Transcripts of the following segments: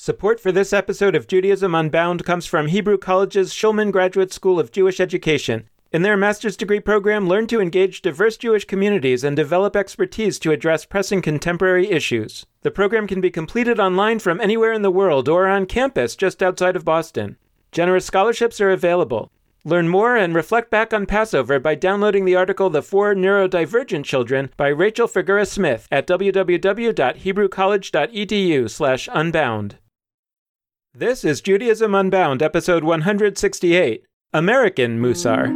Support for this episode of Judaism Unbound comes from Hebrew College's Shoolman Graduate School of Jewish Education. In their master's degree program, learn to engage diverse Jewish communities and develop expertise to address pressing contemporary issues. The program can be completed online from anywhere in the world or on campus just outside of Boston. Generous scholarships are available. Learn more and reflect back on Passover by downloading the article The Four Neurodivergent Children by Rachel Figura Smith at www.hebrewcollege.edu/unbound. This is Judaism Unbound, episode 168 American Musar.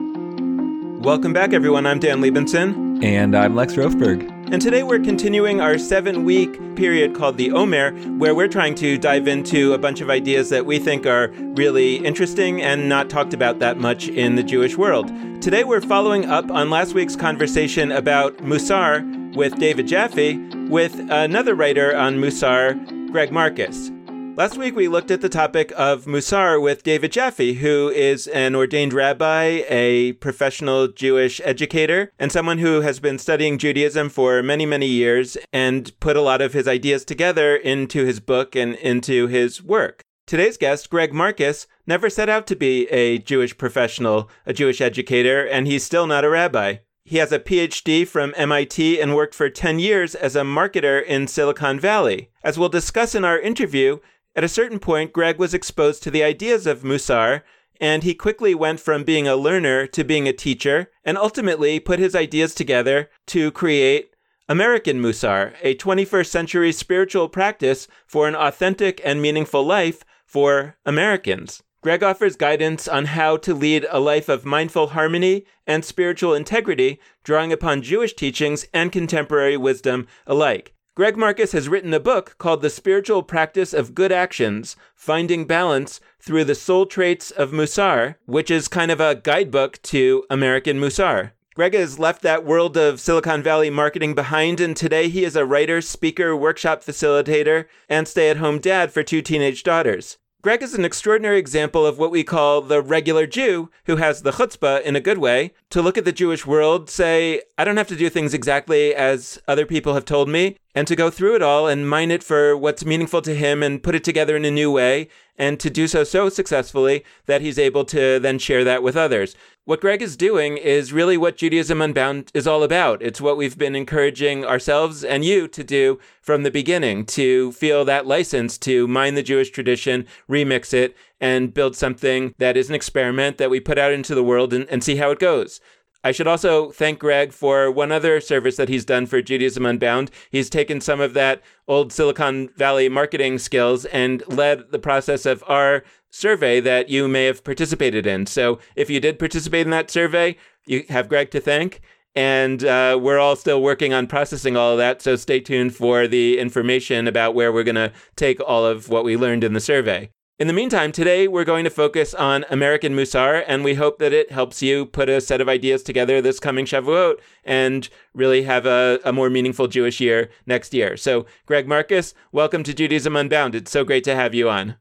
Welcome back, everyone. I'm Dan Libenson. And I'm Lex Rofeberg. And today we're continuing our seven week period called the Omer, where we're trying to dive into a bunch of ideas that we think are really interesting and not talked about that much in the Jewish world. Today we're following up on last week's conversation about Musar with David Jaffe with another writer on Musar, Greg Marcus. Last week, we looked at the topic of Musar with David Jaffe, who is an ordained rabbi, a professional Jewish educator, and someone who has been studying Judaism for many, many years and put a lot of his ideas together into his book and into his work. Today's guest, Greg Marcus, never set out to be a Jewish professional, a Jewish educator, and he's still not a rabbi. He has a PhD from MIT and worked for 10 years as a marketer in Silicon Valley. As we'll discuss in our interview, at a certain point, Greg was exposed to the ideas of Musar, and he quickly went from being a learner to being a teacher, and ultimately put his ideas together to create American Musar, a 21st century spiritual practice for an authentic and meaningful life for Americans. Greg offers guidance on how to lead a life of mindful harmony and spiritual integrity, drawing upon Jewish teachings and contemporary wisdom alike. Greg Marcus has written a book called The Spiritual Practice of Good Actions Finding Balance Through the Soul Traits of Musar, which is kind of a guidebook to American Musar. Greg has left that world of Silicon Valley marketing behind, and today he is a writer, speaker, workshop facilitator, and stay at home dad for two teenage daughters. Greg is an extraordinary example of what we call the regular Jew who has the chutzpah in a good way to look at the Jewish world, say, I don't have to do things exactly as other people have told me, and to go through it all and mine it for what's meaningful to him and put it together in a new way, and to do so so successfully that he's able to then share that with others. What Greg is doing is really what Judaism Unbound is all about. It's what we've been encouraging ourselves and you to do from the beginning to feel that license to mine the Jewish tradition, remix it, and build something that is an experiment that we put out into the world and, and see how it goes. I should also thank Greg for one other service that he's done for Judaism Unbound. He's taken some of that old Silicon Valley marketing skills and led the process of our survey that you may have participated in. So if you did participate in that survey, you have Greg to thank. And uh, we're all still working on processing all of that. So stay tuned for the information about where we're going to take all of what we learned in the survey. In the meantime, today we're going to focus on American Musar, and we hope that it helps you put a set of ideas together this coming Shavuot and really have a, a more meaningful Jewish year next year. So, Greg Marcus, welcome to Judaism Unbound. It's so great to have you on.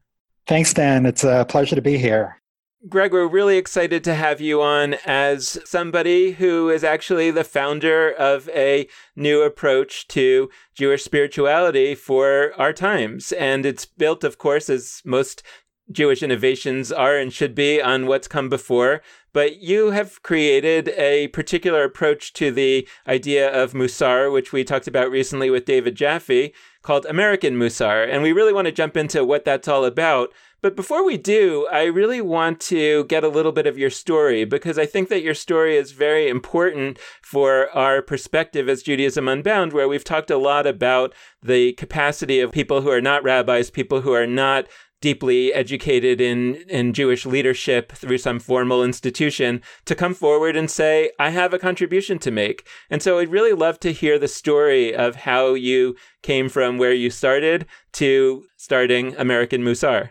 Thanks, Dan. It's a pleasure to be here. Greg, we're really excited to have you on as somebody who is actually the founder of a new approach to Jewish spirituality for our times. And it's built, of course, as most Jewish innovations are and should be on what's come before. But you have created a particular approach to the idea of Musar, which we talked about recently with David Jaffe, called American Musar. And we really want to jump into what that's all about. But before we do, I really want to get a little bit of your story because I think that your story is very important for our perspective as Judaism Unbound, where we've talked a lot about the capacity of people who are not rabbis, people who are not deeply educated in, in Jewish leadership through some formal institution to come forward and say, I have a contribution to make. And so I'd really love to hear the story of how you came from where you started to starting American Musar.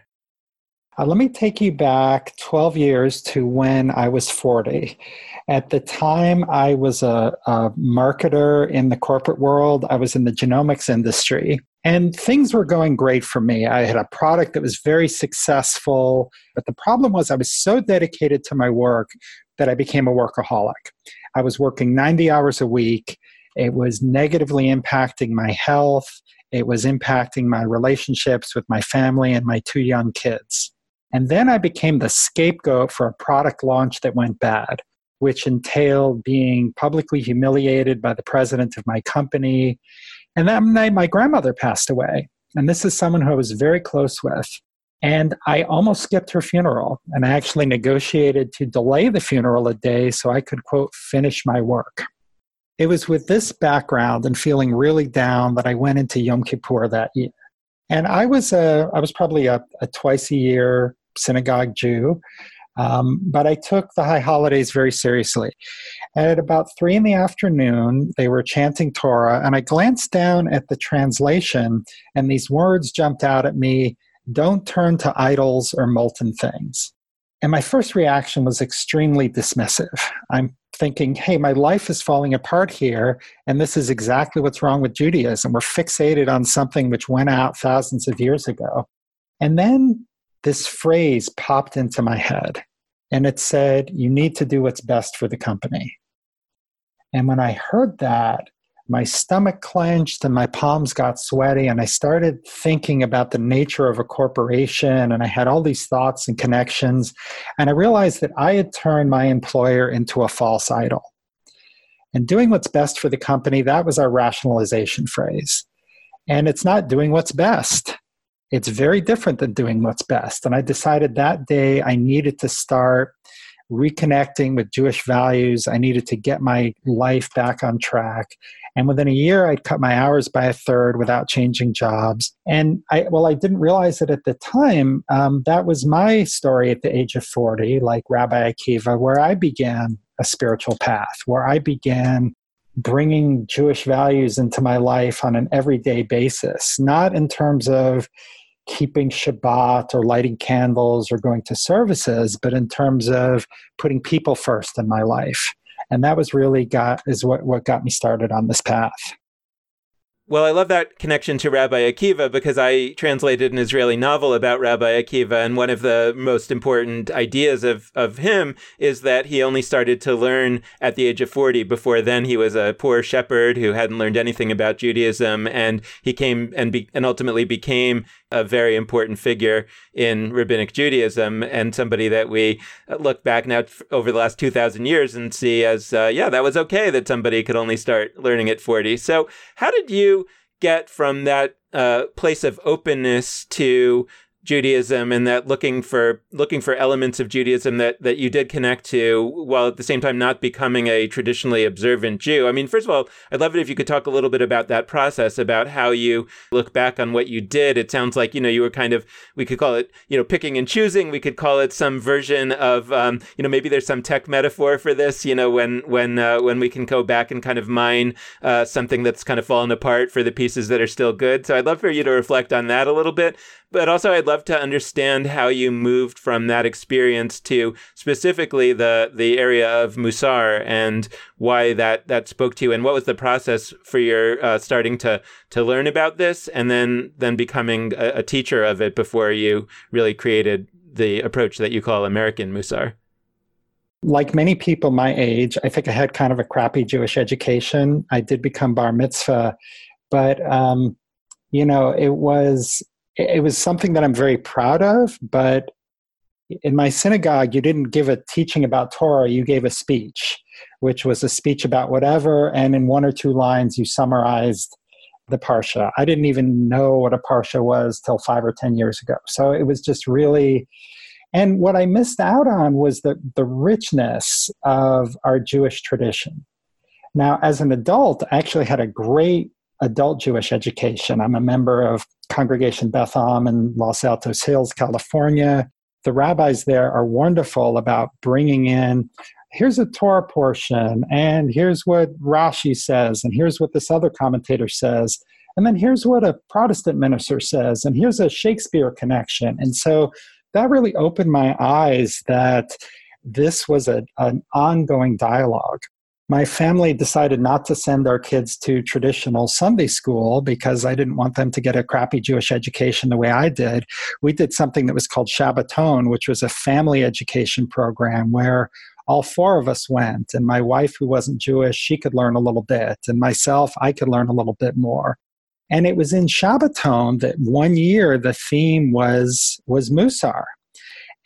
Uh, let me take you back 12 years to when I was 40. At the time, I was a, a, marketer in the corporate world, I was in the genomics industry, and things were going great for me. I had a product that was very successful, but the problem was I was so dedicated to my work that I became a workaholic. I was working 90 hours a week It was negatively impacting my health. It was impacting my relationships with my family and my two young kids. And then I became the scapegoat for a product launch that went bad, which entailed being publicly humiliated by the president of my company. And then my grandmother passed away. And this is someone who I was very close with. And I almost skipped her funeral. And I actually negotiated to delay the funeral a day so I could, quote, finish my work. It was with this background and feeling really down that I went into Yom Kippur that year. And I was a, I was probably a, a twice a year synagogue Jew, um, but I took the high holidays very seriously. And at about three in the afternoon, they were chanting Torah, and I glanced down at the translation, and these words jumped out at me don't turn to idols or molten things. And my first reaction was extremely dismissive. I'm thinking, hey, my life is falling apart here, and this is exactly what's wrong with Judaism. We're fixated on something which went out thousands of years ago. And then this phrase popped into my head, and it said, you need to do what's best for the company. And when I heard that, my stomach clenched and my palms got sweaty and i started thinking about the nature of a corporation and i had all these thoughts and connections and i realized that i had turned my employer into a false idol. And doing what's best for the company that was our rationalization phrase. And it's not doing what's best it's very different than doing what's best and i decided that day i needed to start reconnecting with Jewish values. I needed to get my life back on track. And within a year, I'd cut my hours by a third without changing jobs. And I, well, I didn't realize it at the time. Um, that was my story at the age of 40, like Rabbi Akiva, where I began a spiritual path, where I began bringing Jewish values into my life on an everyday basis, not in terms of keeping Shabbat or lighting candles or going to services, but in terms of putting people first in my life and that was really got is what, what got me started on this path well, I love that connection to Rabbi Akiva because I translated an Israeli novel about Rabbi Akiva, and one of the most important ideas of, of him is that he only started to learn at the age of 40. Before then, he was a poor shepherd who hadn't learned anything about Judaism, and he came and, be, and ultimately became a very important figure in rabbinic Judaism and somebody that we look back now over the last 2,000 years and see as, uh, yeah, that was okay that somebody could only start learning at 40. So, how did you get from that uh, place of openness to Judaism and that looking for looking for elements of Judaism that that you did connect to while at the same time not becoming a traditionally observant Jew. I mean, first of all, I'd love it if you could talk a little bit about that process, about how you look back on what you did. It sounds like you know you were kind of we could call it you know picking and choosing. We could call it some version of um, you know maybe there's some tech metaphor for this. You know when when uh, when we can go back and kind of mine uh, something that's kind of fallen apart for the pieces that are still good. So I'd love for you to reflect on that a little bit. But also, I'd love to understand how you moved from that experience to specifically the the area of Musar and why that that spoke to you, and what was the process for your uh, starting to to learn about this, and then then becoming a, a teacher of it before you really created the approach that you call American Musar. Like many people my age, I think I had kind of a crappy Jewish education. I did become bar mitzvah, but um, you know, it was it was something that I'm very proud of, but in my synagogue, you didn't give a teaching about Torah, you gave a speech, which was a speech about whatever, and in one or two lines, you summarized the Parsha. I didn't even know what a Parsha was till five or 10 years ago. So it was just really, and what I missed out on was the, the richness of our Jewish tradition. Now, as an adult, I actually had a great adult Jewish education. I'm a member of Congregation Beth Am in Los Altos Hills, California. The rabbis there are wonderful about bringing in here's a Torah portion, and here's what Rashi says, and here's what this other commentator says, and then here's what a Protestant minister says, and here's a Shakespeare connection. And so that really opened my eyes that this was a, an ongoing dialogue my family decided not to send our kids to traditional Sunday school because I didn't want them to get a crappy Jewish education the way I did. We did something that was called Shabbaton, which was a family education program where all four of us went. And my wife, who wasn't Jewish, she could learn a little bit. And myself, I could learn a little bit more. And it was in Shabbaton that one year the theme was was Musar.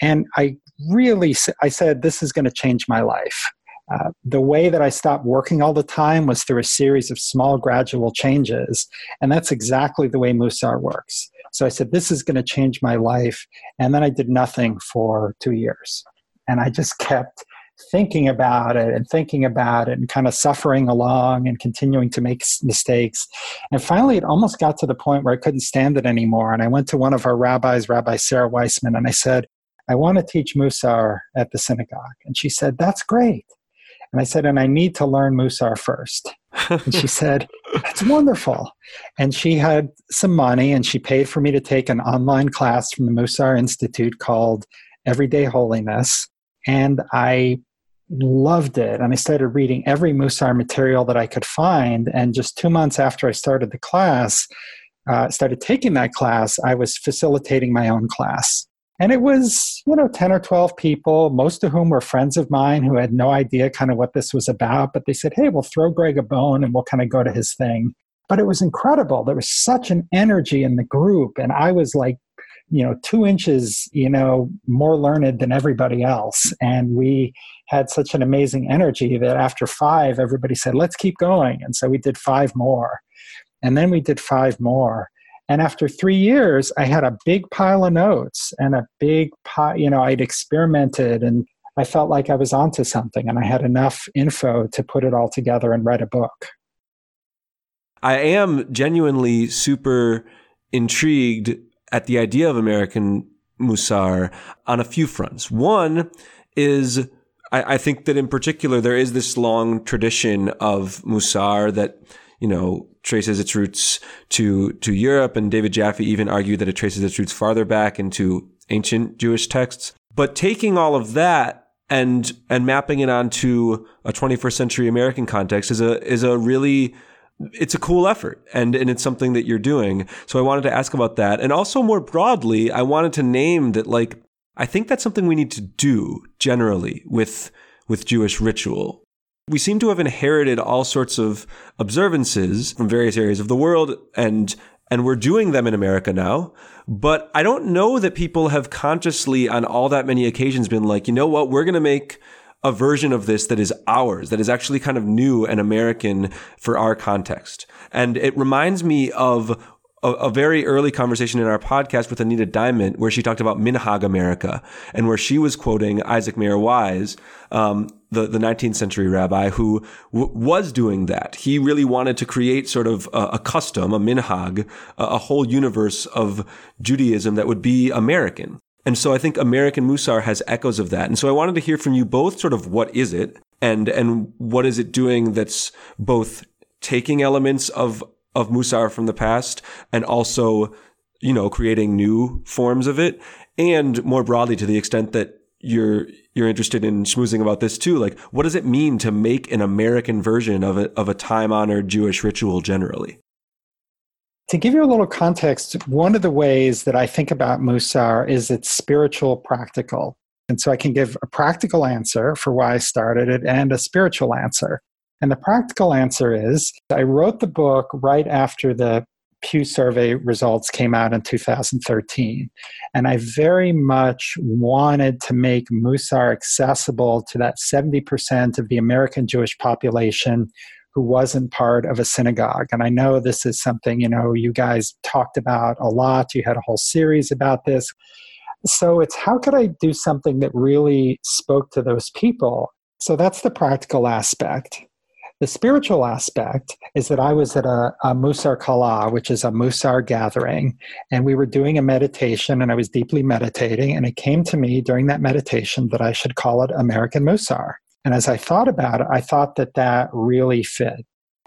And I really I said this is going to change my life. Uh, the way that I stopped working all the time was through a series of small gradual changes. And that's exactly the way Musar works. So I said, This is going to change my life. And then I did nothing for two years. And I just kept thinking about it and thinking about it and kind of suffering along and continuing to make mistakes. And finally, it almost got to the point where I couldn't stand it anymore. And I went to one of our rabbis, Rabbi Sarah Weissman, and I said, I want to teach Musar at the synagogue. And she said, That's great. And I said, And I need to learn Musar first. and she said, That's wonderful. And she had some money and she paid for me to take an online class from the Musar Institute called Everyday Holiness. And I loved it. And I started reading every Musar material that I could find. And just two months after I started the class, uh, started taking that class, I was facilitating my own class. And it was, you know, 10 or 12 people, most of whom were friends of mine who had no idea kind of what this was about. But they said, hey, we'll throw Greg a bone and we'll kind of go to his thing. But it was incredible. There was such an energy in the group. And I was like you know two inches you know more learned than everybody else and we had such an amazing energy that after five everybody said let's keep going and so we did five more and then we did five more and after three years i had a big pile of notes and a big pile you know i'd experimented and i felt like i was onto something and i had enough info to put it all together and write a book i am genuinely super intrigued at the idea of American Musar on a few fronts. One is I, I, think that in particular there is this long tradition of Musar that you know traces its roots to to Europe, and David Jaffe even argued that it traces its roots farther back into ancient Jewish texts. But taking all of that and and mapping it onto a 21st century American context is a is a really it's a cool effort and, and it's something that you're doing. So I wanted to ask about that. And also more broadly, I wanted to name that like, I think that's something we need to do generally with, with Jewish ritual. We seem to have inherited all sorts of observances from various areas of the world and, and we're doing them in America now. But I don't know that people have consciously on all that many occasions been like, you know what, we're going to make a version of this that is ours, that is actually kind of new and American for our context. And it reminds me of a, a, very early conversation in our podcast with Anita Diamant, where she talked about Minhag America, and where she was quoting Isaac Mayer Wise, um, the, the 19th century rabbi who w- was doing that. He really wanted to create sort of a, a custom, a minhag, a, a whole universe of Judaism that would be American. And so I think American Musar has echoes of that. And so I wanted to hear from you both sort of what is it and, and what is it doing that's both taking elements of, of Musar from the past and also, you know, creating new forms of it. And more broadly, to the extent that you're, you're interested in schmoozing about this too. Like, what does it mean to make an American version of a, of a time honored Jewish ritual generally? To give you a little context, one of the ways that I think about Musar is it's spiritual practical. And so I can give a practical answer for why I started it and a spiritual answer. And the practical answer is I wrote the book right after the Pew survey results came out in 2013. And I very much wanted to make Musar accessible to that 70% of the American Jewish population who wasn't part of a synagogue. And I know this is something, you know, you guys talked about a lot. You had a whole series about this. So it's how could I do something that really spoke to those people? So that's the practical aspect. The spiritual aspect is that I was at a, a Musar Kala, which is a Musar gathering, and we were doing a meditation, and I was deeply meditating. And it came to me during that meditation that I should call it American Musar. And as I thought about it, I thought that that really fit.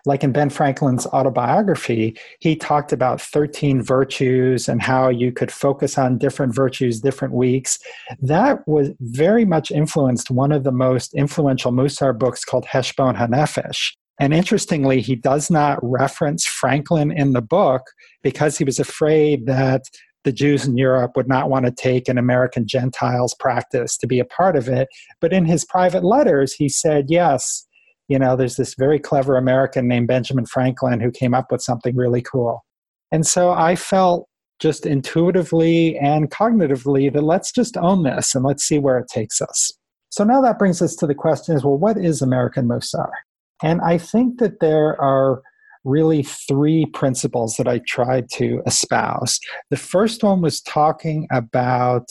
Like in Ben Franklin's autobiography, he talked about 13 virtues and how you could focus on different virtues different weeks. That was very much influenced one of the most influential Musar books called Heshbon HaNefesh. And interestingly, he does not reference Franklin in the book because he was afraid that the Jews in Europe would not want to take an American Gentiles practice to be a part of it. But in his private letters, he said, yes, you know, there's this very clever American named Benjamin Franklin who came up with something really cool. And so I felt just intuitively and cognitively that let's just own this and let's see where it takes us. So now that brings us to the question is well, what is American Mussar? And I think that there are really three principles that I tried to espouse. The first one was talking about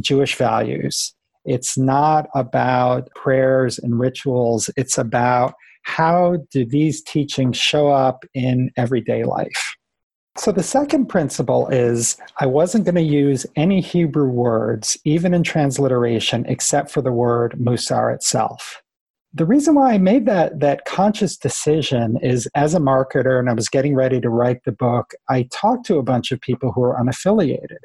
Jewish values. It's not about prayers and rituals, it's about how do these teachings show up in everyday life. So, the second principle is I wasn't going to use any Hebrew words, even in transliteration, except for the word Mussar itself. The reason why I made that, that conscious decision is as a marketer and I was getting ready to write the book, I talked to a bunch of people who were unaffiliated.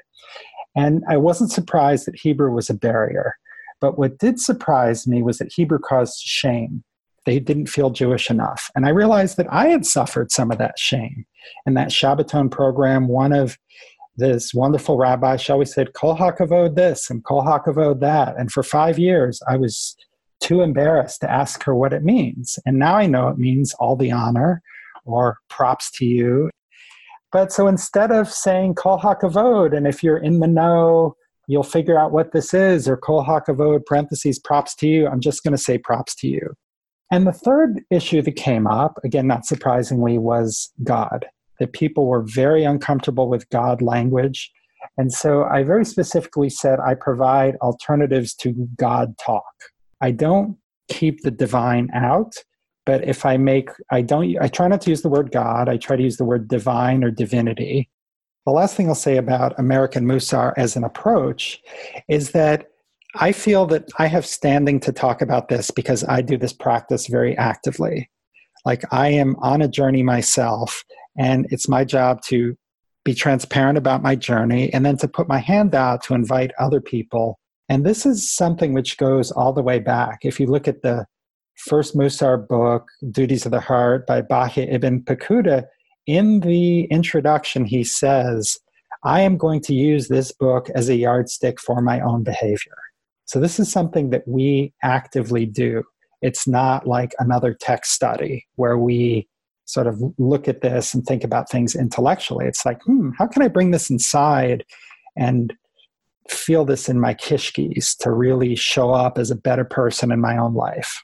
And I wasn't surprised that Hebrew was a barrier. But what did surprise me was that Hebrew caused shame they didn't feel Jewish enough. And I realized that I had suffered some of that shame. In that Shabbaton program, one of this wonderful rabbi, shall we said, Kol HaKavod this and Kol HaKavod that. And for five years, I was too embarrassed to ask her what it means. And now I know it means all the honor or props to you. But so instead of saying Kol HaKavod, and if you're in the know, you'll figure out what this is, or Kol HaKavod, parentheses, props to you, I'm just going to say props to you. And the third issue that came up, again, not surprisingly, was God. That people were very uncomfortable with God language. And so I very specifically said I provide alternatives to God talk. I don't keep the divine out, but if I make, I don't, I try not to use the word God, I try to use the word divine or divinity. The last thing I'll say about American Mussar as an approach is that I feel that I have standing to talk about this because I do this practice very actively. Like I am on a journey myself, and it's my job to be transparent about my journey and then to put my hand out to invite other people. And this is something which goes all the way back. If you look at the first Mussar book, Duties of the Heart by Bahya ibn Pakuda, in the introduction, he says, I am going to use this book as a yardstick for my own behavior. So this is something that we actively do. It's not like another text study where we sort of look at this and think about things intellectually. It's like, hmm, how can I bring this inside and feel this in my kishkis to really show up as a better person in my own life?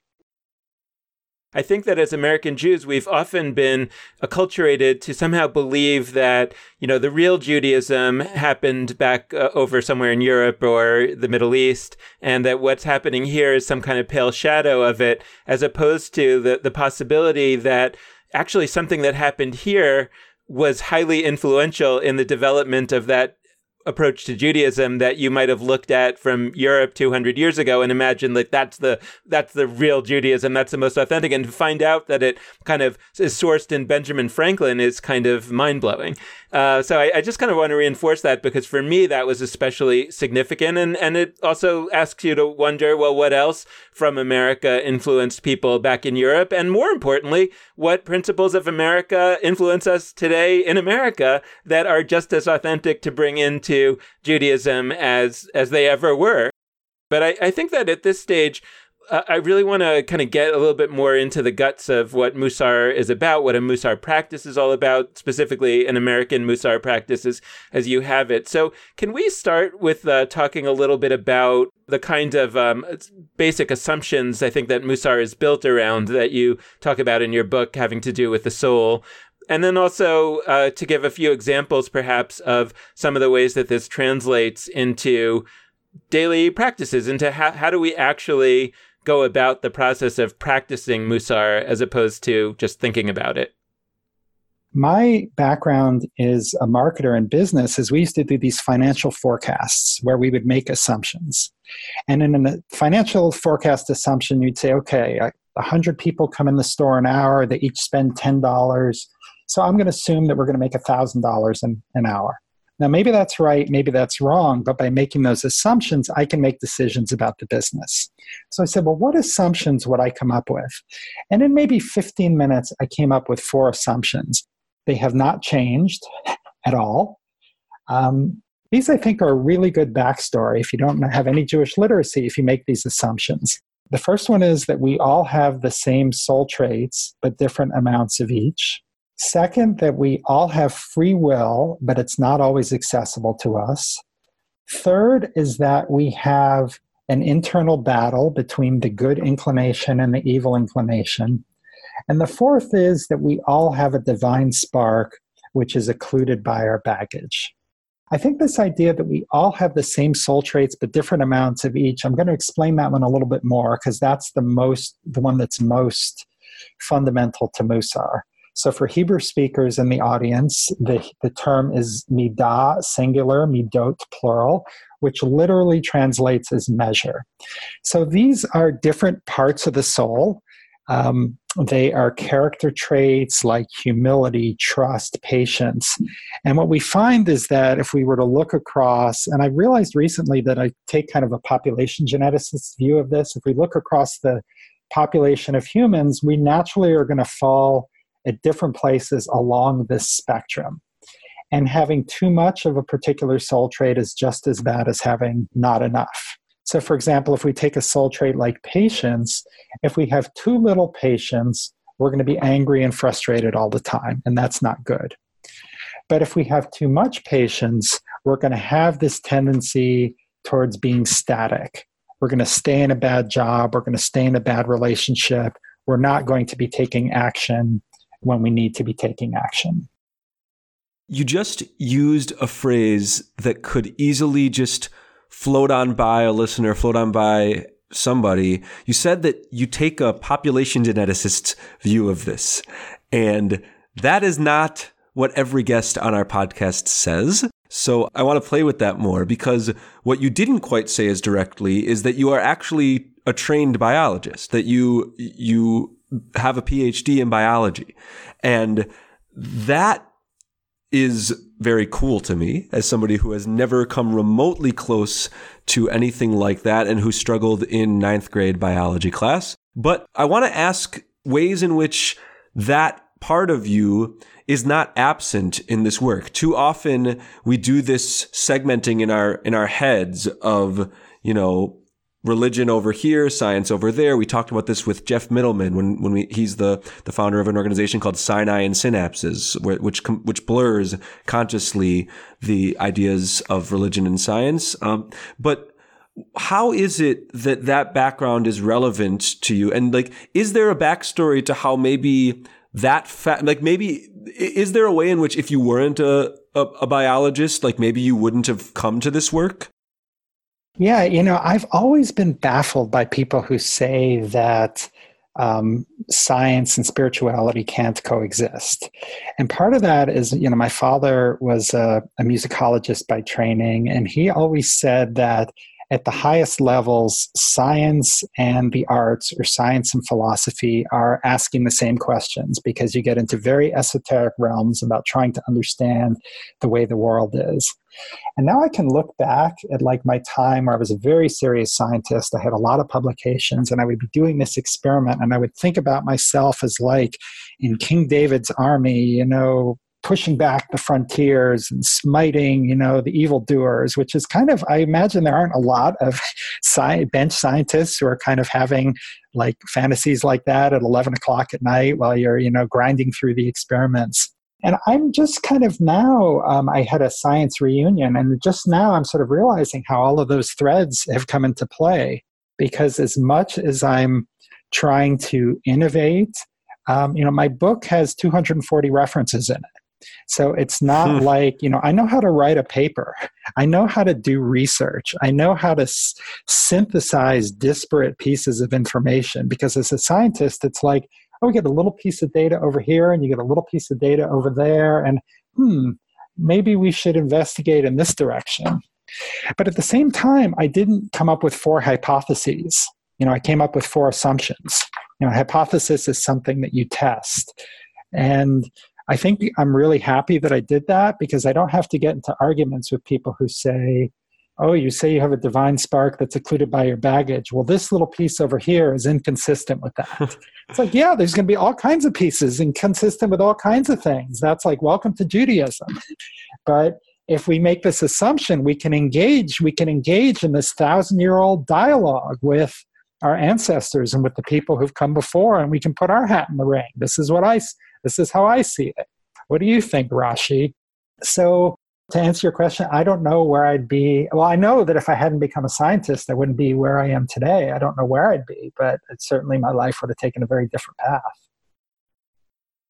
I think that as American Jews, we've often been acculturated to somehow believe that, you know, the real Judaism happened back uh, over somewhere in Europe or the Middle East, and that what's happening here is some kind of pale shadow of it, as opposed to the, the possibility that actually something that happened here was highly influential in the development of that approach to Judaism that you might have looked at from Europe 200 years ago and imagined like that's the that's the real Judaism, that's the most authentic, and to find out that it kind of is sourced in Benjamin Franklin is kind of mind blowing. Uh, so I, I, just kind of want to reinforce that because for me that was especially significant, and and it also asks you to wonder, well, what else from America influenced people back in Europe, and more importantly, what principles of America influence us today in America that are just as authentic to bring into Judaism as as they ever were. But I, I think that at this stage, I really want to kind of get a little bit more into the guts of what Mussar is about, what a Mussar practice is all about, specifically an American Mussar practice as, you have it. So, can we start with uh, talking a little bit about the kind of um, basic assumptions I think that Mussar is built around that you talk about in your book having to do with the soul? And then also uh, to give a few examples, perhaps, of some of the ways that this translates into daily practices, into how, how do we actually go about the process of practicing Mussar as opposed to just thinking about it? My background is a marketer in business as we used to do these financial forecasts where we would make assumptions. And in a financial forecast assumption, you'd say, okay, 100 people come in the store an hour, they each spend $10. So I'm going to assume that we're going to make $1,000 in an hour. Now, maybe that's right, maybe that's wrong, but by making those assumptions, I can make decisions about the business. So I said, well, what assumptions would I come up with? And in maybe 15 minutes, I came up with four assumptions. They have not changed at all. Um, These, I think, are a really good backstory if you don't have any Jewish literacy, if you make these assumptions. The first one is that we all have the same soul traits, but different amounts of each. Second, that we all have free will, but it's not always accessible to us. Third is that we have an internal battle between the good inclination and the evil inclination. And the fourth is that we all have a divine spark which is occluded by our baggage. I think this idea that we all have the same soul traits but different amounts of each, I'm going to explain that one a little bit more because that's the most the one that's most fundamental to Musar. So for Hebrew speakers in the audience, the, the term is midah, singular, midot, plural, which literally translates as measure. So these are different parts of the soul. Um, they are character traits like humility, trust, patience. And what we find is that if we were to look across, and I realized recently that I take kind of a population geneticist view of this, if we look across the population of humans, we naturally are going to fall at different places along this spectrum. And having too much of a particular soul trait is just as bad as having not enough. So, for example, if we take a soul trait like patience, if we have too little patience, we're going to be angry and frustrated all the time, and that's not good. But if we have too much patience, we're going to have this tendency towards being static. We're going to stay in a bad job, we're going to stay in a bad relationship, we're not going to be taking action when we need to be taking action. You just used a phrase that could easily just float on by a listener, float on by somebody. You said that you take a population geneticist's view of this. And that is not what every guest on our podcast says. So I want to play with that more because what you didn't quite say as directly is that you are actually a trained biologist, that you, you have a PhD in biology. And that is very cool to me as somebody who has never come remotely close to anything like that and who struggled in ninth grade biology class. But I want to ask ways in which that part of you is not absent in this work. Too often we do this segmenting in our, in our heads of, you know, religion over here, science over there. We talked about this with Jeff Mitelman when, when we, he's the, the founder of an organization called Sinai and Synapses, which, which blurs consciously the ideas of religion and science. Um, but how is it that that background is relevant to you? And like, is there a backstory to how maybe that fact, like maybe, is there a way in which if you weren't a, a, a biologist, like maybe you wouldn't have come to this work? Yeah, you know, I've always been baffled by people who say that um, science and spirituality can't coexist. And part of that is, you know, my father was a, a musicologist by training, and he always said that at the highest levels, science and the arts, or science and philosophy, are asking the same questions because you get into very esoteric realms about trying to understand the way the world is. And now I can look back at like my time where I was a very serious scientist. I had a lot of publications and I would be doing this experiment and I would think about myself as like in King David's army, you know, pushing back the frontiers and smiting, you know, the evildoers, which is kind of, I imagine there aren't a lot of sci- bench scientists who are kind of having like fantasies like that at 11 o'clock at night while you're, you know, grinding through the experiments. And I'm just kind of now, um, I had a science reunion, and just now I'm sort of realizing how all of those threads have come into play. Because as much as I'm trying to innovate, um, you know, my book has 240 references in it. So it's not hmm. like, you know, I know how to write a paper. I know how to do research. I know how to s- synthesize disparate pieces of information because as a scientist, it's like, oh, we get a little piece of data over here and you get a little piece of data over there. And hmm, maybe we should investigate in this direction. But at the same time, I didn't come up with four hypotheses. You know, I came up with four assumptions. You know, hypothesis is something that you test. And I think I'm really happy that I did that because I don't have to get into arguments with people who say, oh, you say you have a divine spark that's occluded by your baggage. Well, this little piece over here is inconsistent with that. it's like, yeah, there's going to be all kinds of pieces inconsistent with all kinds of things. That's like, welcome to Judaism. but if we make this assumption, we can engage, we can engage in this thousand year old dialogue with our ancestors and with the people who've come before, and we can put our hat in the ring. This is what I, this is how I see it. What do you think, Rashi? So, to answer your question, I don't know where I'd be. Well, I know that if I hadn't become a scientist, I wouldn't be where I am today. I don't know where I'd be, but certainly my life would have taken a very different path.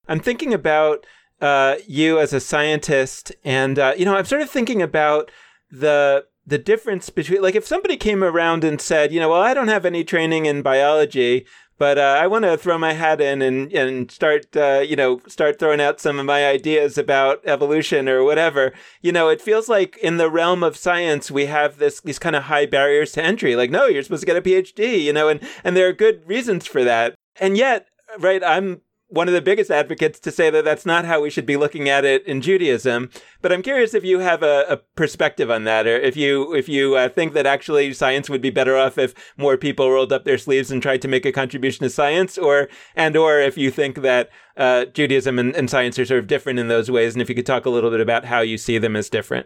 I'm thinking about uh, you as a scientist, and uh, you know, I'm sort of thinking about the the difference between like if somebody came around and said, you know, well, I don't have any training in biology, but uh, I want to throw my hat in and and start uh, you know start throwing out some of my ideas about evolution or whatever. You know, it feels like in the realm of science we have this these kind of high barriers to entry. Like, no, you're supposed to get a PhD. You know, and and there are good reasons for that. And yet, right, I'm one of the biggest advocates to say that that's not how we should be looking at it in Judaism. But I'm curious if you have a, a perspective on that, or if you if you uh, think that actually science would be better off if more people rolled up their sleeves and tried to make a contribution to science, or and or if you think that uh, Judaism and, and science are sort of different in those ways, and if you could talk a little bit about how you see them as different.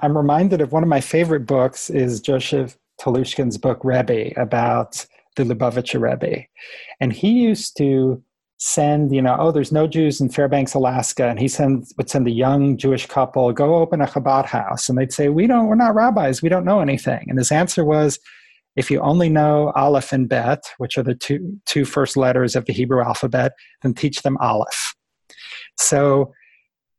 I'm reminded of one of my favorite books is Joseph Telushkin's book Rebbe about the Lubavitcher Rebbe, and he used to send, you know, oh, there's no Jews in Fairbanks, Alaska, and he send, would send a young Jewish couple, go open a Chabad house. And they'd say, we don't, we're not rabbis, we don't know anything. And his answer was, if you only know Aleph and Bet, which are the two, two first letters of the Hebrew alphabet, then teach them Aleph. So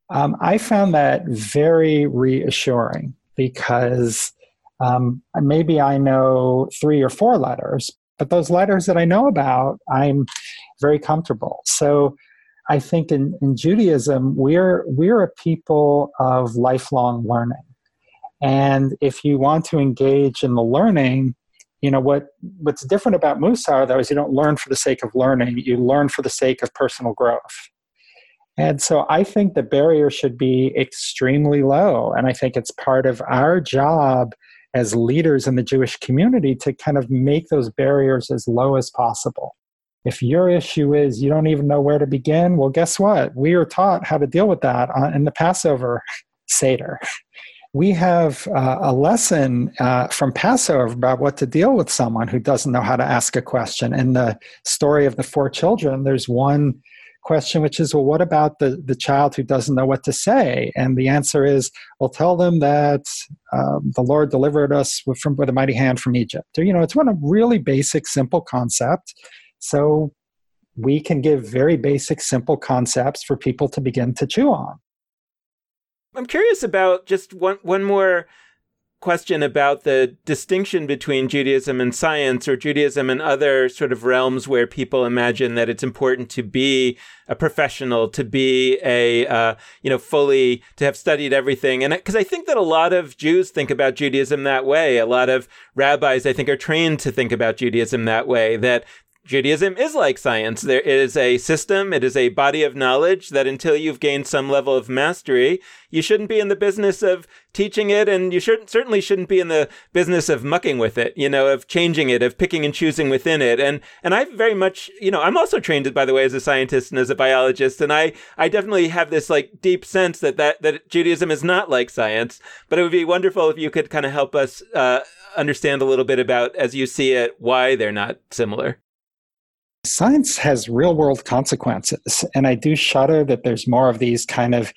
um, I found that very reassuring because um, maybe I know three or four letters, but those letters that I know about, I'm very comfortable. So I think in, in Judaism, we're, we're a people of lifelong learning. And if you want to engage in the learning, you know what what's different about Musar though is you don't learn for the sake of learning, you learn for the sake of personal growth. And so I think the barrier should be extremely low. And I think it's part of our job as leaders in the Jewish community to kind of make those barriers as low as possible. If your issue is you don't even know where to begin, well, guess what? We are taught how to deal with that in the Passover Seder. We have uh, a lesson uh, from Passover about what to deal with someone who doesn't know how to ask a question. In the story of the four children, there's one question, which is, well, what about the, the child who doesn't know what to say? And the answer is, well, tell them that um, the Lord delivered us with, from, with a mighty hand from Egypt. So, you know, it's one of really basic, simple concept. So we can give very basic, simple concepts for people to begin to chew on. I'm curious about just one one more question about the distinction between Judaism and science or Judaism and other sort of realms where people imagine that it's important to be a professional, to be a, uh, you know, fully, to have studied everything. And because I think that a lot of Jews think about Judaism that way. A lot of rabbis, I think, are trained to think about Judaism that way, that Judaism is like science. There is a system, it is a body of knowledge that until you've gained some level of mastery, you shouldn't be in the business of teaching it, and you should, certainly shouldn't be in the business of mucking with it, you know, of changing it, of picking and choosing within it. And and I very much, you know, I'm also trained, by the way, as a scientist and as a biologist, and I I definitely have this like deep sense that that, that Judaism is not like science. But it would be wonderful if you could kind of help us uh, understand a little bit about, as you see it, why they're not similar. Science has real world consequences. And I do shudder that there's more of these kind of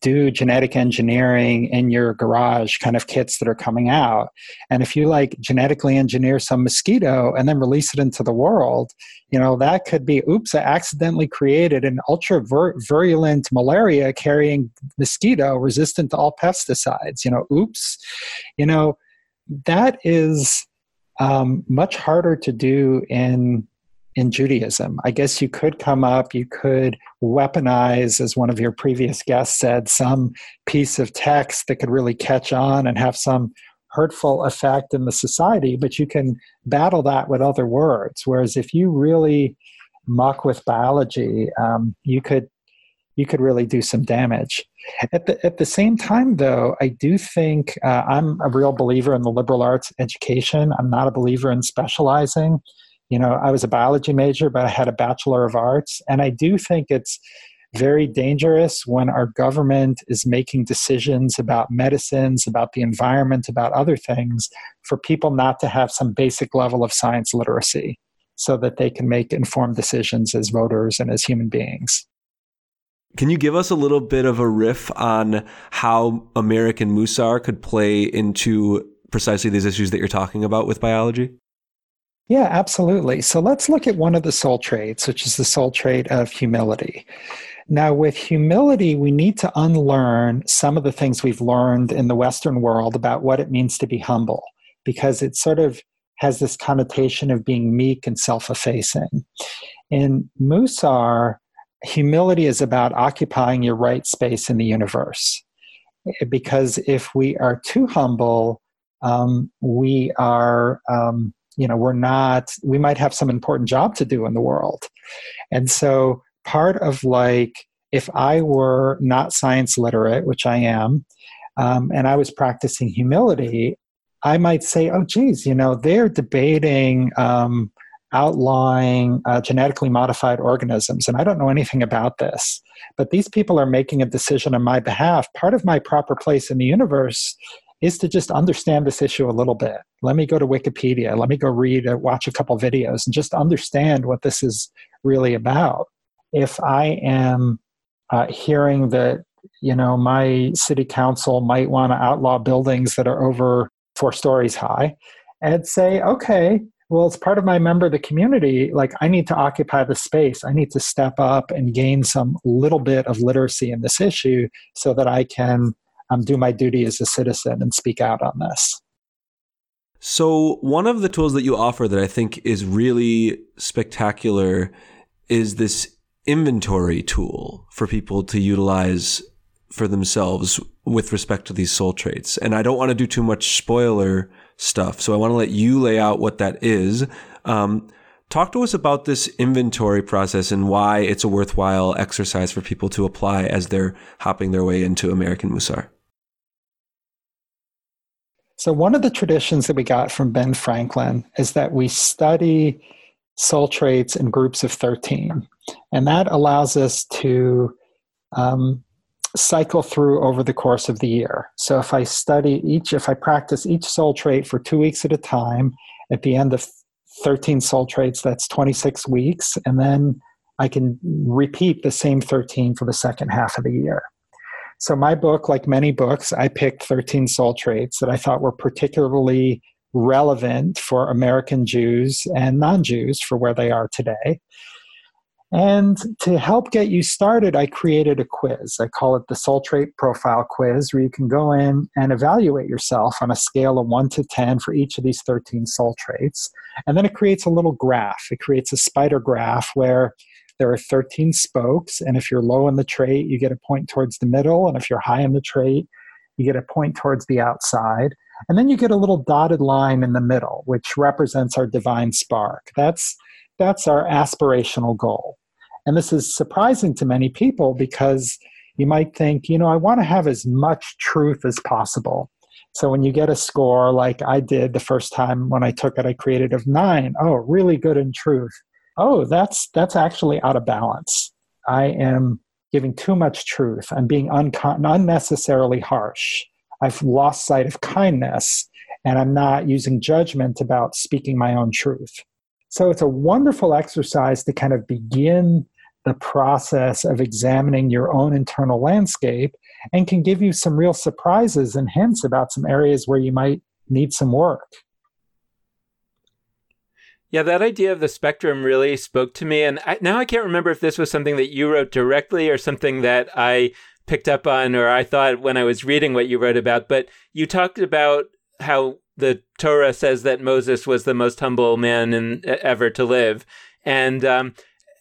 do genetic engineering in your garage kind of kits that are coming out. And if you like genetically engineer some mosquito and then release it into the world, you know, that could be oops, I accidentally created an ultra virulent malaria carrying mosquito resistant to all pesticides. You know, oops. You know, that is um, much harder to do in in Judaism. I guess you could come up, you could weaponize, as one of your previous guests said, some piece of text that could really catch on and have some hurtful effect in the society, but you can battle that with other words. Whereas if you really muck with biology, um, you could you could really do some damage. At the at the same time, though, I do think uh, I'm a real believer in the liberal arts education. I'm not a believer in specializing you know i was a biology major but i had a bachelor of arts and i do think it's very dangerous when our government is making decisions about medicines, about the environment, about other things, for people not to have some basic level of science literacy so that they can make informed decisions as voters and as human beings. Can you give us a little bit of a riff on how American Mussar could play into precisely these issues that you're talking about with biology? Yeah, absolutely. So let's look at one of the soul traits, which is the soul trait of humility. Now, with humility, we need to unlearn some of the things we've learned in the Western world about what it means to be humble, because it sort of has this connotation of being meek and self effacing. In Musar, humility is about occupying your right space in the universe. Because if we are too humble, um, we are, um, you know, we're not, we might have some important job to do in the world. And so part of like, if I were not science literate, which I am, um, and I was practicing humility, I might say, oh, geez, you know, they're debating um, outlawing uh, genetically modified organisms, and I don't know anything about this. But these people are making a decision on my behalf. Part of my proper place in the universe is to just understand this issue a little bit. Let me go to Wikipedia. Let me go read, or watch a couple videos, and just understand what this is really about. If I am uh, hearing that you know my city council might want to outlaw buildings that are over four stories high and say okay well as part of my member of the community like i need to occupy the space i need to step up and gain some little bit of literacy in this issue so that i can um, do my duty as a citizen and speak out on this so one of the tools that you offer that i think is really spectacular is this inventory tool for people to utilize for themselves with respect to these soul traits. And I don't want to do too much spoiler stuff. So I want to let you lay out what that is. Um, talk to us about this inventory process and why it's a worthwhile exercise for people to apply as they're hopping their way into American Musar. So, one of the traditions that we got from Ben Franklin is that we study soul traits in groups of 13. And that allows us to um, cycle through over the course of the year. So if I study each, if I practice each soul trait for two weeks at a time, at the end of 13 soul traits, that's 26 weeks. And then I can repeat the same 13 for the second half of the year. So my book, like many books, I picked 13 soul traits that I thought were particularly relevant for American Jews and non Jews for where they are today. And to help get you started, I created a quiz. I call it the Soul Trait Profile Quiz, where you can go in and evaluate yourself on a scale of 1 to 10 for each of these 13 soul traits. And then it creates a little graph. It creates a spider graph where there are 13 spokes. And if you're low in the trait, you get a point towards the middle. And if you're high in the trait, you get a point towards the outside. And then you get a little dotted line in the middle, which represents our divine spark. That's, that's our aspirational goal. And this is surprising to many people because you might think, you know, I want to have as much truth as possible. So when you get a score like I did the first time when I took it, I created of nine. Oh, really good in truth. Oh, that's that's actually out of balance. I am giving too much truth. I'm being uncon- unnecessarily harsh. I've lost sight of kindness and I'm not using judgment about speaking my own truth. So it's a wonderful exercise to kind of begin the process of examining your own internal landscape and can give you some real surprises and hints about some areas where you might need some work. Yeah, that idea of the spectrum really spoke to me. And I, now I can't remember if this was something that you wrote directly or something that I picked up on or I thought when I was reading what you wrote about, but you talked about how the Torah says that Moses was the most humble man in, ever to live. And um,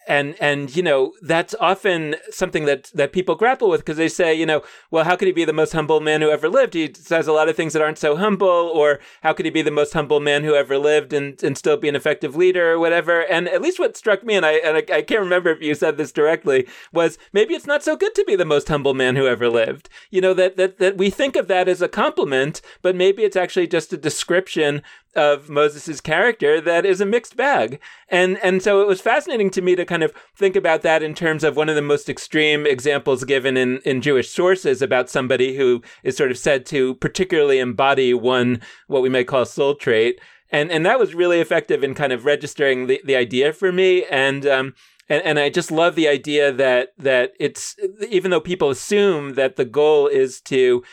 and and you know that's often something that that people grapple with because they say you know well how could he be the most humble man who ever lived? He says a lot of things that aren't so humble or how could he be the most humble man who ever lived and and still be an effective leader? or whatever. And at least what struck me and I and I, I can't remember if you said this directly was maybe it's not so good to be the most humble man who ever lived. You know that that that we think of that as a compliment but maybe it's actually just a description of Moses's character that is a mixed bag and and so it was fascinating to me to kind of think about that in terms of one of the most extreme examples given in, in Jewish sources about somebody who is sort of said to particularly embody one, what we might call soul trait. And, and that was really effective in kind of registering the, the idea for me. And, um, and, and I just love the idea that, that it's, even though people assume that the goal is to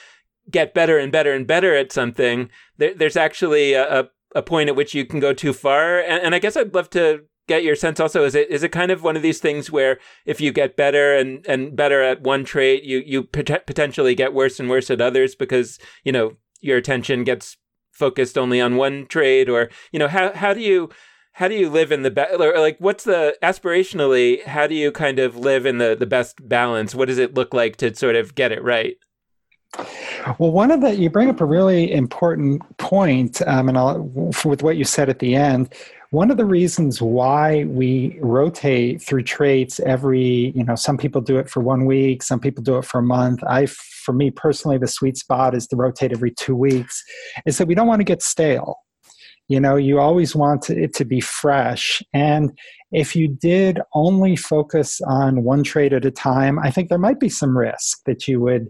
get better and better and better at something, there, there's actually a, a point at which you can go too far. And, and I guess I'd love to get your sense also. Is it is it kind of one of these things where if you get better and and better at one trait you you pot- potentially get worse and worse at others because you know your attention gets focused only on one trait? Or you know how how do you how do you live in the best or like what's the aspirationally how do you kind of live in the the best balance? What does it look like to sort of get it right well, one of the you bring up a really important point, um, and I'll, with what you said at the end. One of the reasons why we rotate through traits every, you know, some people do it for one week, some people do it for a month. I, for me personally, the sweet spot is to rotate every two weeks. Is that we don't want to get stale. You know, you always want it to be fresh. And if you did only focus on one trait at a time, I think there might be some risk that you would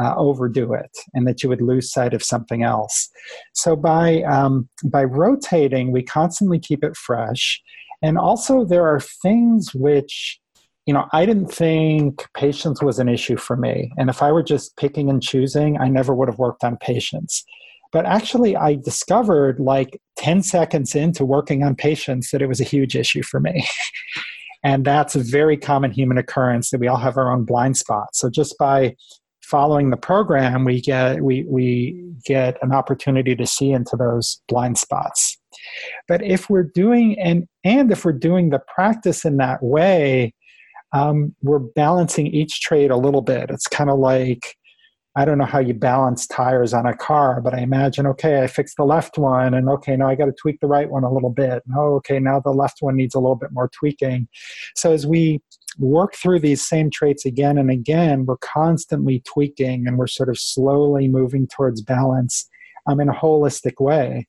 uh, overdo it and that you would lose sight of something else. So by um, by rotating, we constantly keep it fresh, and also there are things which you know I didn't think patience was an issue for me, and if I were just picking and choosing, I never would have worked on patience. But actually, I discovered like 10 seconds into working on patience that it was a huge issue for me. and that's a very common human occurrence that we all have our own blind spots. So just by following the program, we get we we get an opportunity to see into those blind spots. But if we're doing and and if we're doing the practice in that way, um, we're balancing each trade a little bit. It's kind of like I don't know how you balance tires on a car, but I imagine, okay, I fixed the left one, and okay, now I got to tweak the right one a little bit. Oh, okay, now the left one needs a little bit more tweaking. So as we work through these same traits again and again, we're constantly tweaking and we're sort of slowly moving towards balance um, in a holistic way.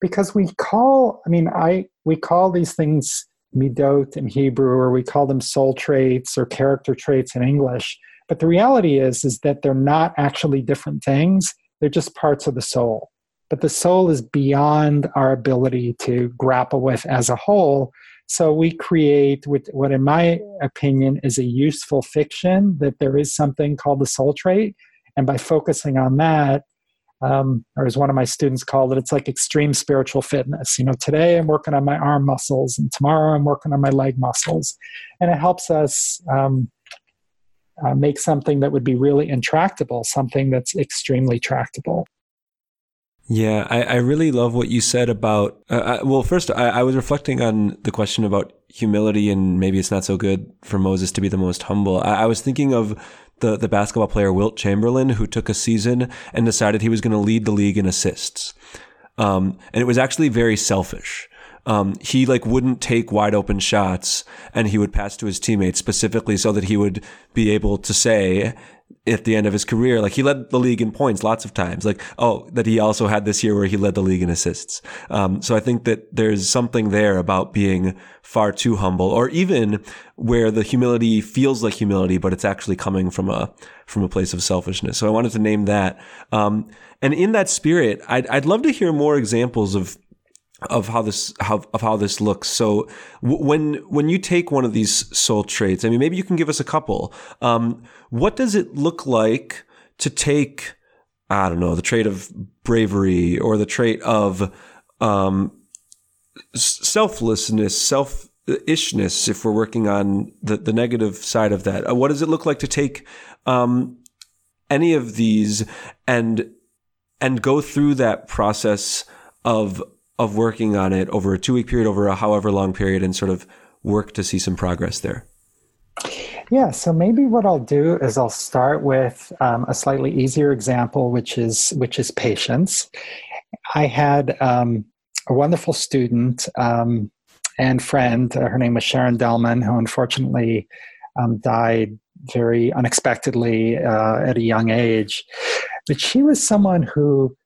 Because we call, I mean, I we call these things midot in Hebrew, or we call them soul traits or character traits in English. But the reality is, is that they're not actually different things. They're just parts of the soul. But the soul is beyond our ability to grapple with as a whole. So we create with what, in my opinion, is a useful fiction that there is something called the soul trait. And by focusing on that, um, or as one of my students called it, it's like extreme spiritual fitness. You know, today I'm working on my arm muscles, and tomorrow I'm working on my leg muscles, and it helps us um, uh, make something that would be really intractable, something that's extremely tractable. Yeah, I, I really love what you said about. Uh, I, uh, well, first, I, I was reflecting on the question about humility, and maybe it's not so good for Moses to be the most humble. I, I was thinking of the, the basketball player Wilt Chamberlain, who took a season and decided he was going to lead the league in assists. Um, and it was actually very selfish. Um, he like wouldn't take wide open shots and he would pass to his teammates specifically so that he would be able to say, at the end of his career. Like he led the league in points lots of times. Like, oh, that he also had this year where he led the league in assists. Um, so I think that there's something there about being far too humble or even where the humility feels like humility, but it's actually coming from a, from a place of selfishness. So I wanted to name that. Um, and in that spirit, I'd, I'd love to hear more examples of of how this how of how this looks. So w- when when you take one of these soul traits, I mean, maybe you can give us a couple. Um, what does it look like to take? I don't know the trait of bravery or the trait of um, selflessness, self ishness. If we're working on the the negative side of that, uh, what does it look like to take um, any of these and and go through that process of of working on it over a two week period, over a however long period, and sort of work to see some progress there? Yeah, so maybe what I'll do is I'll start with um, a slightly easier example, which is which is patience. I had um, a wonderful student um, and friend. Uh, her name was Sharon Delman, who unfortunately um, died very unexpectedly uh, at a young age. But she was someone who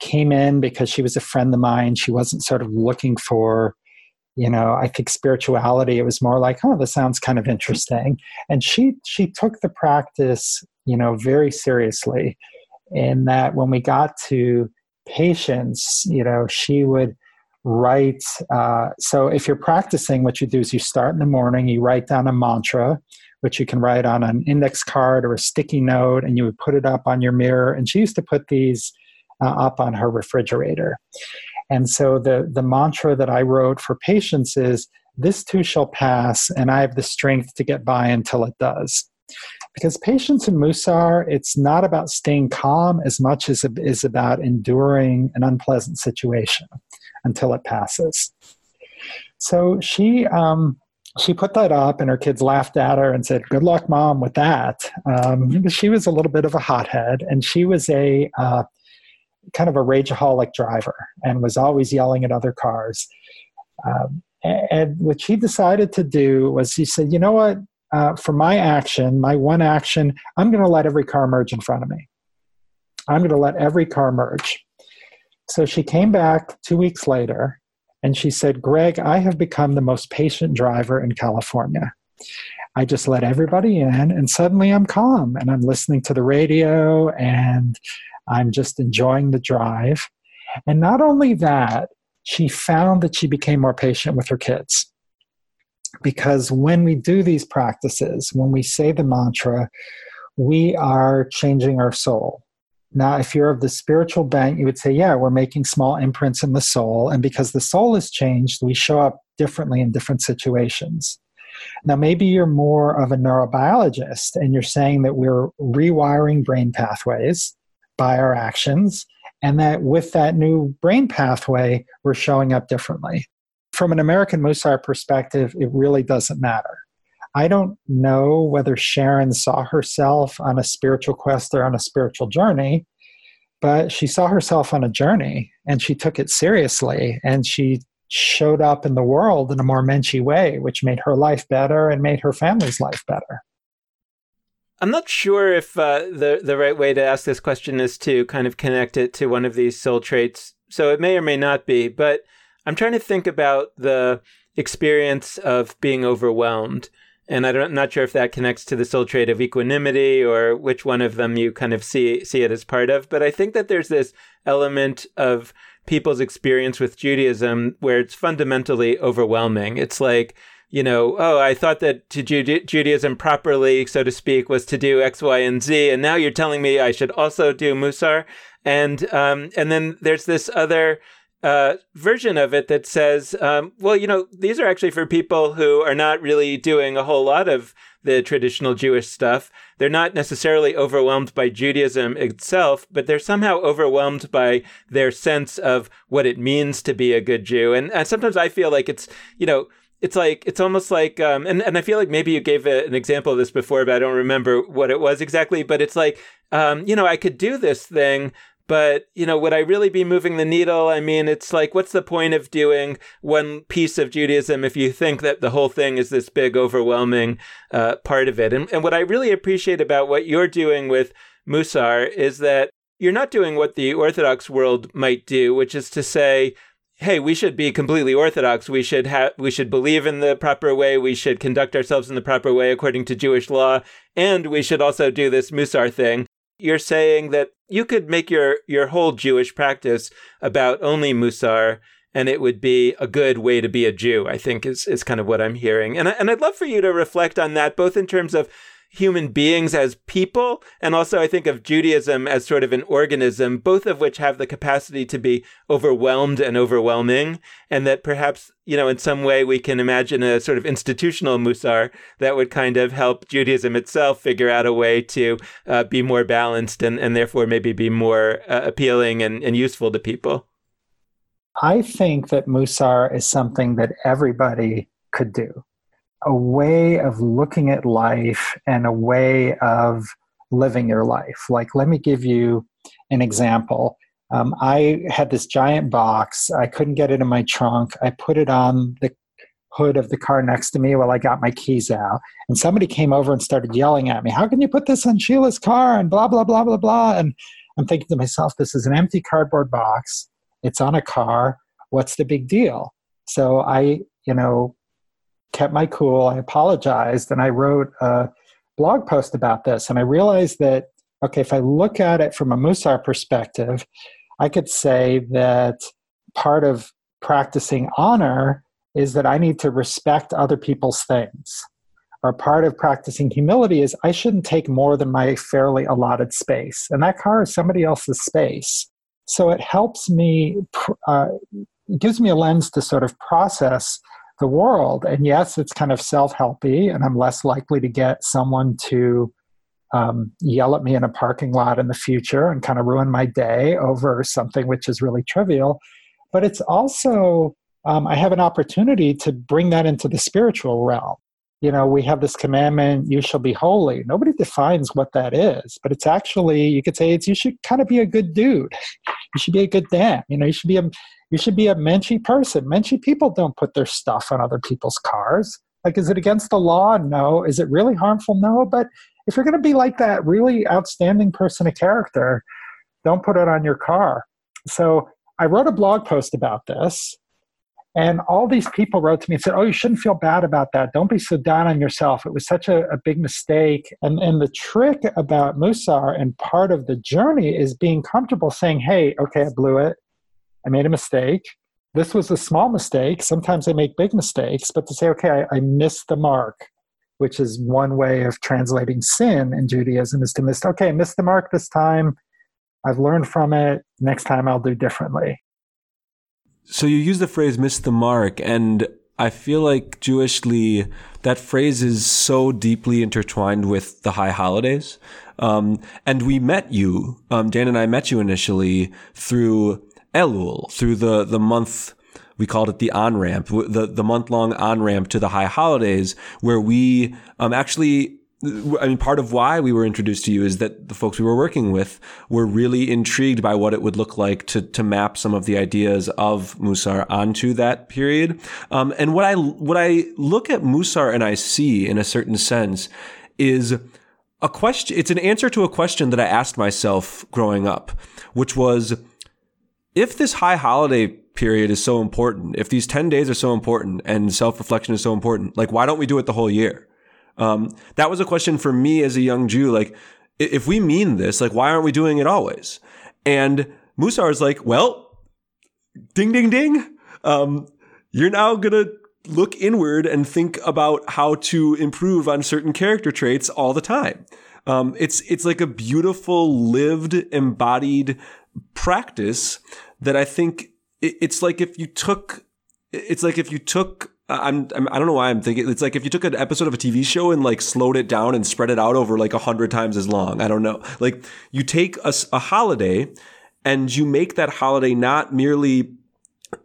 came in because she was a friend of mine. She wasn't sort of looking for, you know i think spirituality. It was more like oh this sounds kind of interesting. And she she took the practice you know very seriously in that when we got to patience you know she would write uh, so if you're practicing what you do is you start in the morning you write down a mantra which you can write on an index card or a sticky note and you would put it up on your mirror. And she used to put these uh, up on her refrigerator and so the, the mantra that I wrote for patience is this too shall pass, and I have the strength to get by until it does. Because patience in Musar, it's not about staying calm as much as it is about enduring an unpleasant situation until it passes. So she um, she put that up, and her kids laughed at her and said, "Good luck, mom, with that." Um, she was a little bit of a hothead, and she was a uh, kind of a rageaholic driver and was always yelling at other cars. Um, and what she decided to do was she said, you know what? Uh, for my action, my one action, I'm going to let every car merge in front of me. I'm going to let every car merge. So she came back two weeks later and she said, Greg, I have become the most patient driver in California. I just let everybody in and suddenly I'm calm and I'm listening to the radio and I'm just enjoying the drive. And not only that, she found that she became more patient with her kids. Because when we do these practices, when we say the mantra, we are changing our soul. Now, if you're of the spiritual bent, you would say, yeah, we're making small imprints in the soul. And because the soul is changed, we show up differently in different situations. Now, maybe you're more of a neurobiologist and you're saying that we're rewiring brain pathways by our actions, and that with that new brain pathway, we're showing up differently. From an American Musar perspective, it really doesn't matter. I don't know whether Sharon saw herself on a spiritual quest or on a spiritual journey, but she saw herself on a journey and she took it seriously and she showed up in the world in a more menschy way, which made her life better and made her family's life better. I'm not sure if uh, the the right way to ask this question is to kind of connect it to one of these soul traits. So it may or may not be, but I'm trying to think about the experience of being overwhelmed, and I am not sure if that connects to the soul trait of equanimity or which one of them you kind of see see it as part of. But I think that there's this element of people's experience with Judaism where it's fundamentally overwhelming. It's like you know, oh, I thought that to Judaism properly, so to speak, was to do X, Y, and Z, and now you're telling me I should also do Musar, and um, and then there's this other uh, version of it that says, um, well, you know, these are actually for people who are not really doing a whole lot of the traditional Jewish stuff. They're not necessarily overwhelmed by Judaism itself, but they're somehow overwhelmed by their sense of what it means to be a good Jew. And, and sometimes I feel like it's, you know, it's like it's almost like um, and, and i feel like maybe you gave a, an example of this before but i don't remember what it was exactly but it's like um, you know i could do this thing but you know would i really be moving the needle i mean it's like what's the point of doing one piece of judaism if you think that the whole thing is this big overwhelming uh, part of it and, and what i really appreciate about what you're doing with musar is that you're not doing what the orthodox world might do which is to say hey, we should be completely orthodox. We should have we should believe in the proper way. We should conduct ourselves in the proper way according to Jewish law, and we should also do this Musar thing. You're saying that you could make your your whole Jewish practice about only Musar and it would be a good way to be a Jew, I think is, is kind of what I'm hearing. And, I, and I'd love for you to reflect on that, both in terms of human beings as people, and also I think of Judaism as sort of an organism, both of which have the capacity to be overwhelmed and overwhelming, and that perhaps, you know, in some way we can imagine a sort of institutional musar that would kind of help Judaism itself figure out a way to uh, be more balanced and, and therefore maybe be more uh, appealing and, and useful to people. I think that musar is something that everybody could do a way of looking at life and a way of living your life. Like, let me give you an example. Um, I had this giant box. I couldn't get it in my trunk. I put it on the hood of the car next to me while I got my keys out. And somebody came over and started yelling at me, How can you put this on Sheila's car? And blah, blah, blah, blah, blah. And I'm thinking to myself, This is an empty cardboard box. It's on a car. What's the big deal? So I you know, kept my cool. I apologized and I wrote a blog post about this. And I realized that, okay, if I look at it from a Musar perspective, I could say that part of practicing honor is that I need to respect other people's things. Or part of practicing humility is I shouldn't take more than my fairly allotted space. And that car is somebody else's space. So it helps me, uh, gives me a lens to sort of process the world. And yes, it's kind of self helpy, and I'm less likely to get someone to um, yell at me in a parking lot in the future and kind of ruin my day over something which is really trivial. But it's also, um, I have an opportunity to bring that into the spiritual realm. You know, we have this commandment, you shall be holy. Nobody defines what that is, but it's actually, you could say it's you should kind of be a good dude. You should be a good dad. You know, you should be a you should be a menschy person. Menschy people don't put their stuff on other people's cars. Like, is it against the law? No. Is it really harmful? No. But if you're going to be like that really outstanding person of character, don't put it on your car. So I wrote a blog post about this. And all these people wrote to me and said, Oh, you shouldn't feel bad about that. Don't be so down on yourself. It was such a, a big mistake. And, and the trick about Musar and part of the journey is being comfortable saying, Hey, okay, I blew it. I made a mistake. This was a small mistake. Sometimes I make big mistakes, but to say, okay, I, I missed the mark, which is one way of translating sin in Judaism is to miss, okay, missed the mark this time. I've learned from it. Next time I'll do differently. So you use the phrase miss the mark, and I feel like Jewishly, that phrase is so deeply intertwined with the high holidays. Um, and we met you, um, Dan and I met you initially through Elul through the, the month we called it the on ramp, the, the month long on ramp to the high holidays, where we um, actually I mean, part of why we were introduced to you is that the folks we were working with were really intrigued by what it would look like to to map some of the ideas of Musar onto that period. Um, and what I what I look at Musar and I see in a certain sense is a question. It's an answer to a question that I asked myself growing up, which was if this high holiday period is so important, if these 10 days are so important and self reflection is so important, like, why don't we do it the whole year? Um, that was a question for me as a young Jew. Like, if we mean this, like, why aren't we doing it always? And Musar is like, well, ding, ding, ding. Um, you're now going to look inward and think about how to improve on certain character traits all the time. Um, it's, it's like a beautiful, lived, embodied practice that I think it's like if you took, it's like if you took I'm, I'm, I don't know why I'm thinking it's like if you took an episode of a TV show and like slowed it down and spread it out over like a hundred times as long. I don't know. Like you take a, a holiday and you make that holiday not merely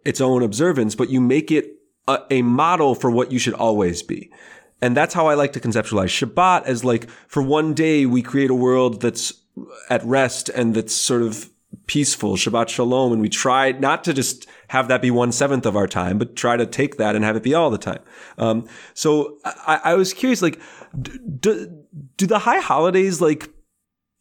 its own observance, but you make it a, a model for what you should always be. And that's how I like to conceptualize Shabbat as like for one day we create a world that's at rest and that's sort of peaceful, Shabbat Shalom, and we try not to just have that be one seventh of our time, but try to take that and have it be all the time. Um, so I, I, was curious, like, do, do the high holidays like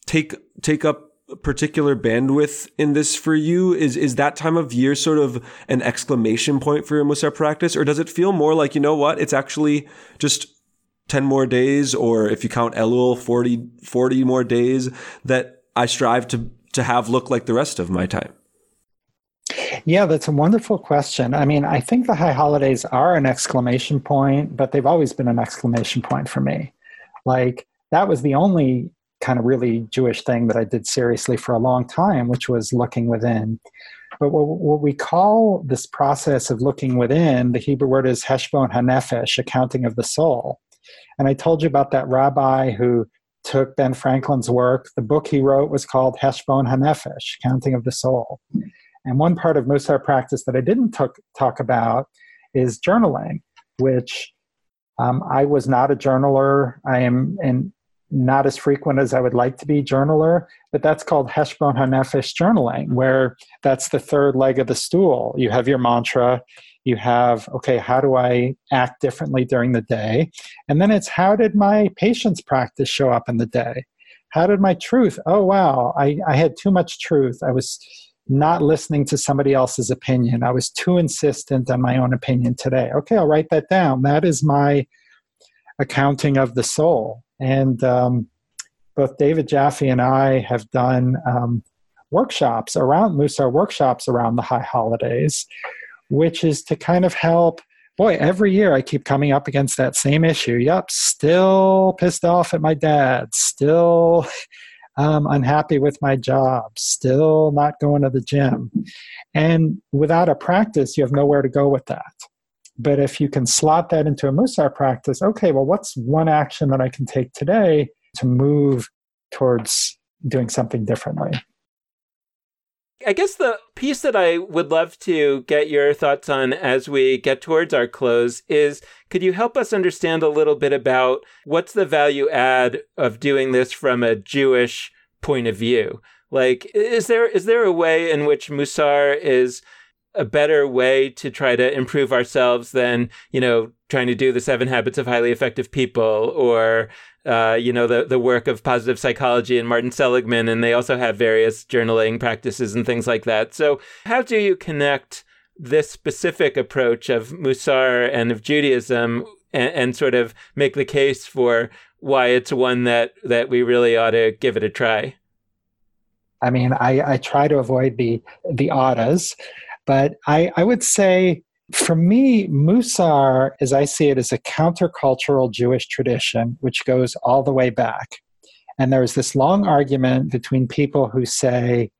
take take up particular bandwidth in this for you? Is is that time of year sort of an exclamation point for your Musar practice, or does it feel more like you know what? It's actually just 10 more days, or if you count Elul, 40, 40 more days that I strive to to have look like the rest of my time? Yeah, that's a wonderful question. I mean, I think the high holidays are an exclamation point, but they've always been an exclamation point for me. Like, that was the only kind of really Jewish thing that I did seriously for a long time, which was looking within. But what, what we call this process of looking within, the Hebrew word is heshbon hanefesh, accounting of the soul. And I told you about that rabbi who took Ben Franklin's work. The book he wrote was called Heshbon Hanefesh, Counting of the Soul. And one part of Musar practice that I didn't talk, talk about is journaling, which um, I was not a journaler. I am in, not as frequent as I would like to be journaler, but that's called Heshbon Hanefesh journaling, where that's the third leg of the stool. You have your mantra, you have okay how do i act differently during the day and then it's how did my patience practice show up in the day how did my truth oh wow i, I had too much truth i was not listening to somebody else's opinion. I was too insistent on my own opinion today. Okay, I'll write that down. That is my accounting of the soul. And um, both David Jaffe and I have done um, workshops around Musar workshops around the high holidays, which is to kind of help. Boy, every year I keep coming up against that same issue. Yep, still pissed off at my dad, still um, unhappy with my job, still not going to the gym. And without a practice, you have nowhere to go with that. But if you can slot that into a Musar practice, okay, well, what's one action that I can take today to move towards doing something differently? I guess the piece that I would love to get your thoughts on as we get towards our close is could you help us understand a little bit about what's the value add of doing this from a Jewish point of view? Like is there is there a way in which Musar is a better way to try to improve ourselves than, you know, trying to do the seven habits of highly effective people or uh, you know, the, the work of positive psychology and Martin Seligman, and they also have various journaling practices and things like that. So, how do you connect this specific approach of Musar and of Judaism and, and sort of make the case for why it's one that, that we really ought to give it a try? I mean, I, I try to avoid the the autas, but I, I would say for me, Musar, as I see it, is a countercultural Jewish tradition which goes all the way back. And there's this long argument between people who say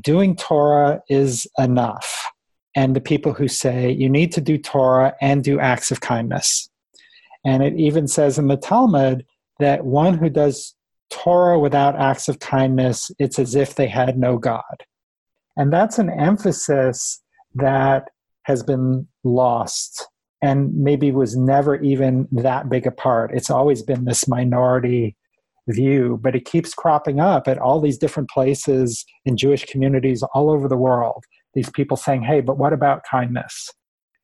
doing Torah is enough, and the people who say you need to do Torah and do acts of kindness. And it even says in the Talmud that one who does Torah without acts of kindness, it's as if they had no God. And that's an emphasis that has been lost and maybe was never even that big a part. It's always been this minority view, but it keeps cropping up at all these different places in Jewish communities all over the world. These people saying, hey, but what about kindness?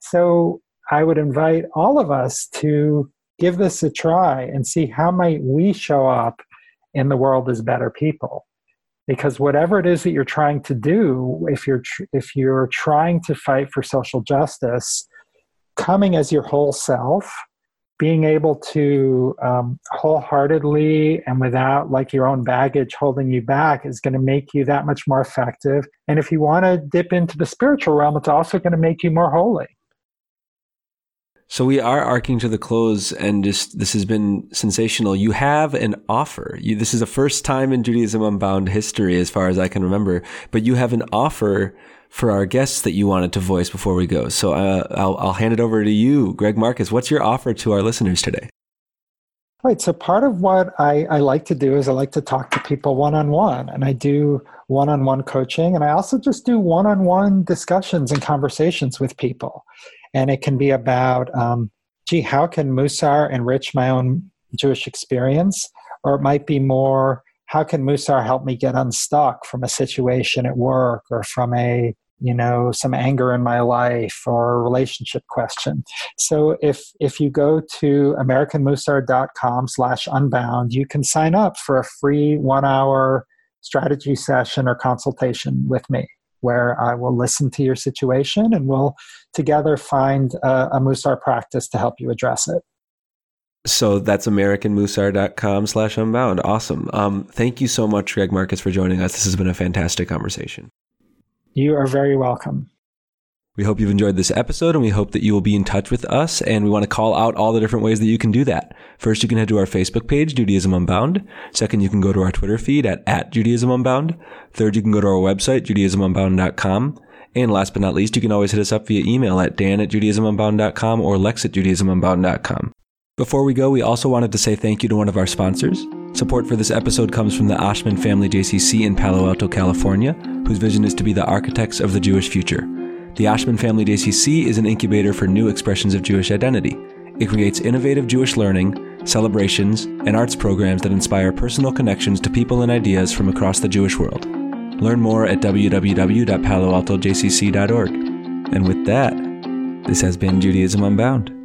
So I would invite all of us to give this a try and see how might we show up in the world as better people because whatever it is that you're trying to do if you're tr- if you're trying to fight for social justice coming as your whole self being able to um, wholeheartedly and without like your own baggage holding you back is going to make you that much more effective. And if you want to dip into the spiritual realm it's also going to make you more holy so we are arcing to the close, and just this has been sensational. You have an offer. You, this is the first time in Judaism Unbound history, as far as I can remember. But you have an offer for our guests that you wanted to voice before we go. So uh, I'll, I'll hand it over to you, Greg Marcus. What's your offer to our listeners today? Right. So part of what I, I like to do is I like to talk to people one on one, and I do one on one coaching, and I also just do one on one discussions and conversations with people and it can be about um, gee how can musar enrich my own jewish experience? Or it might be more how can musar help me get unstuck from a situation at work or from a you know some anger in my life or a relationship question? So if if you go to americanmusar.com slash unbound you can sign up for a free one hour strategy session or consultation with me where I will listen to your situation and we'll together find a, a Musar practice to help you address it. So that's AmericanMusar.com slash unbound. Awesome. Um, thank you so much, Greg Marcus, for joining us. This has been a fantastic conversation. You are very welcome. We hope you've enjoyed this episode and we hope that you will be in touch with us. And we want to call out all the different ways that you can do that. First, you can head to our Facebook page, Judaism Unbound. Second, you can go to our Twitter feed at, at Judaism Unbound. Third, you can go to our website, JudaismUnbound.com. And last but not least, you can always hit us up via email at dan at JudaismUnbound.com or lex at JudaismUnbound.com. Before we go, we also wanted to say thank you to one of our sponsors. Support for this episode comes from the Oshman Family JCC in Palo Alto, California, whose vision is to be the architects of the Jewish future. The Oshman Family JCC is an incubator for new expressions of Jewish identity. It creates innovative Jewish learning, celebrations, and arts programs that inspire personal connections to people and ideas from across the Jewish world. Learn more at www.paloaltojcc.org. And with that, this has been Judaism Unbound.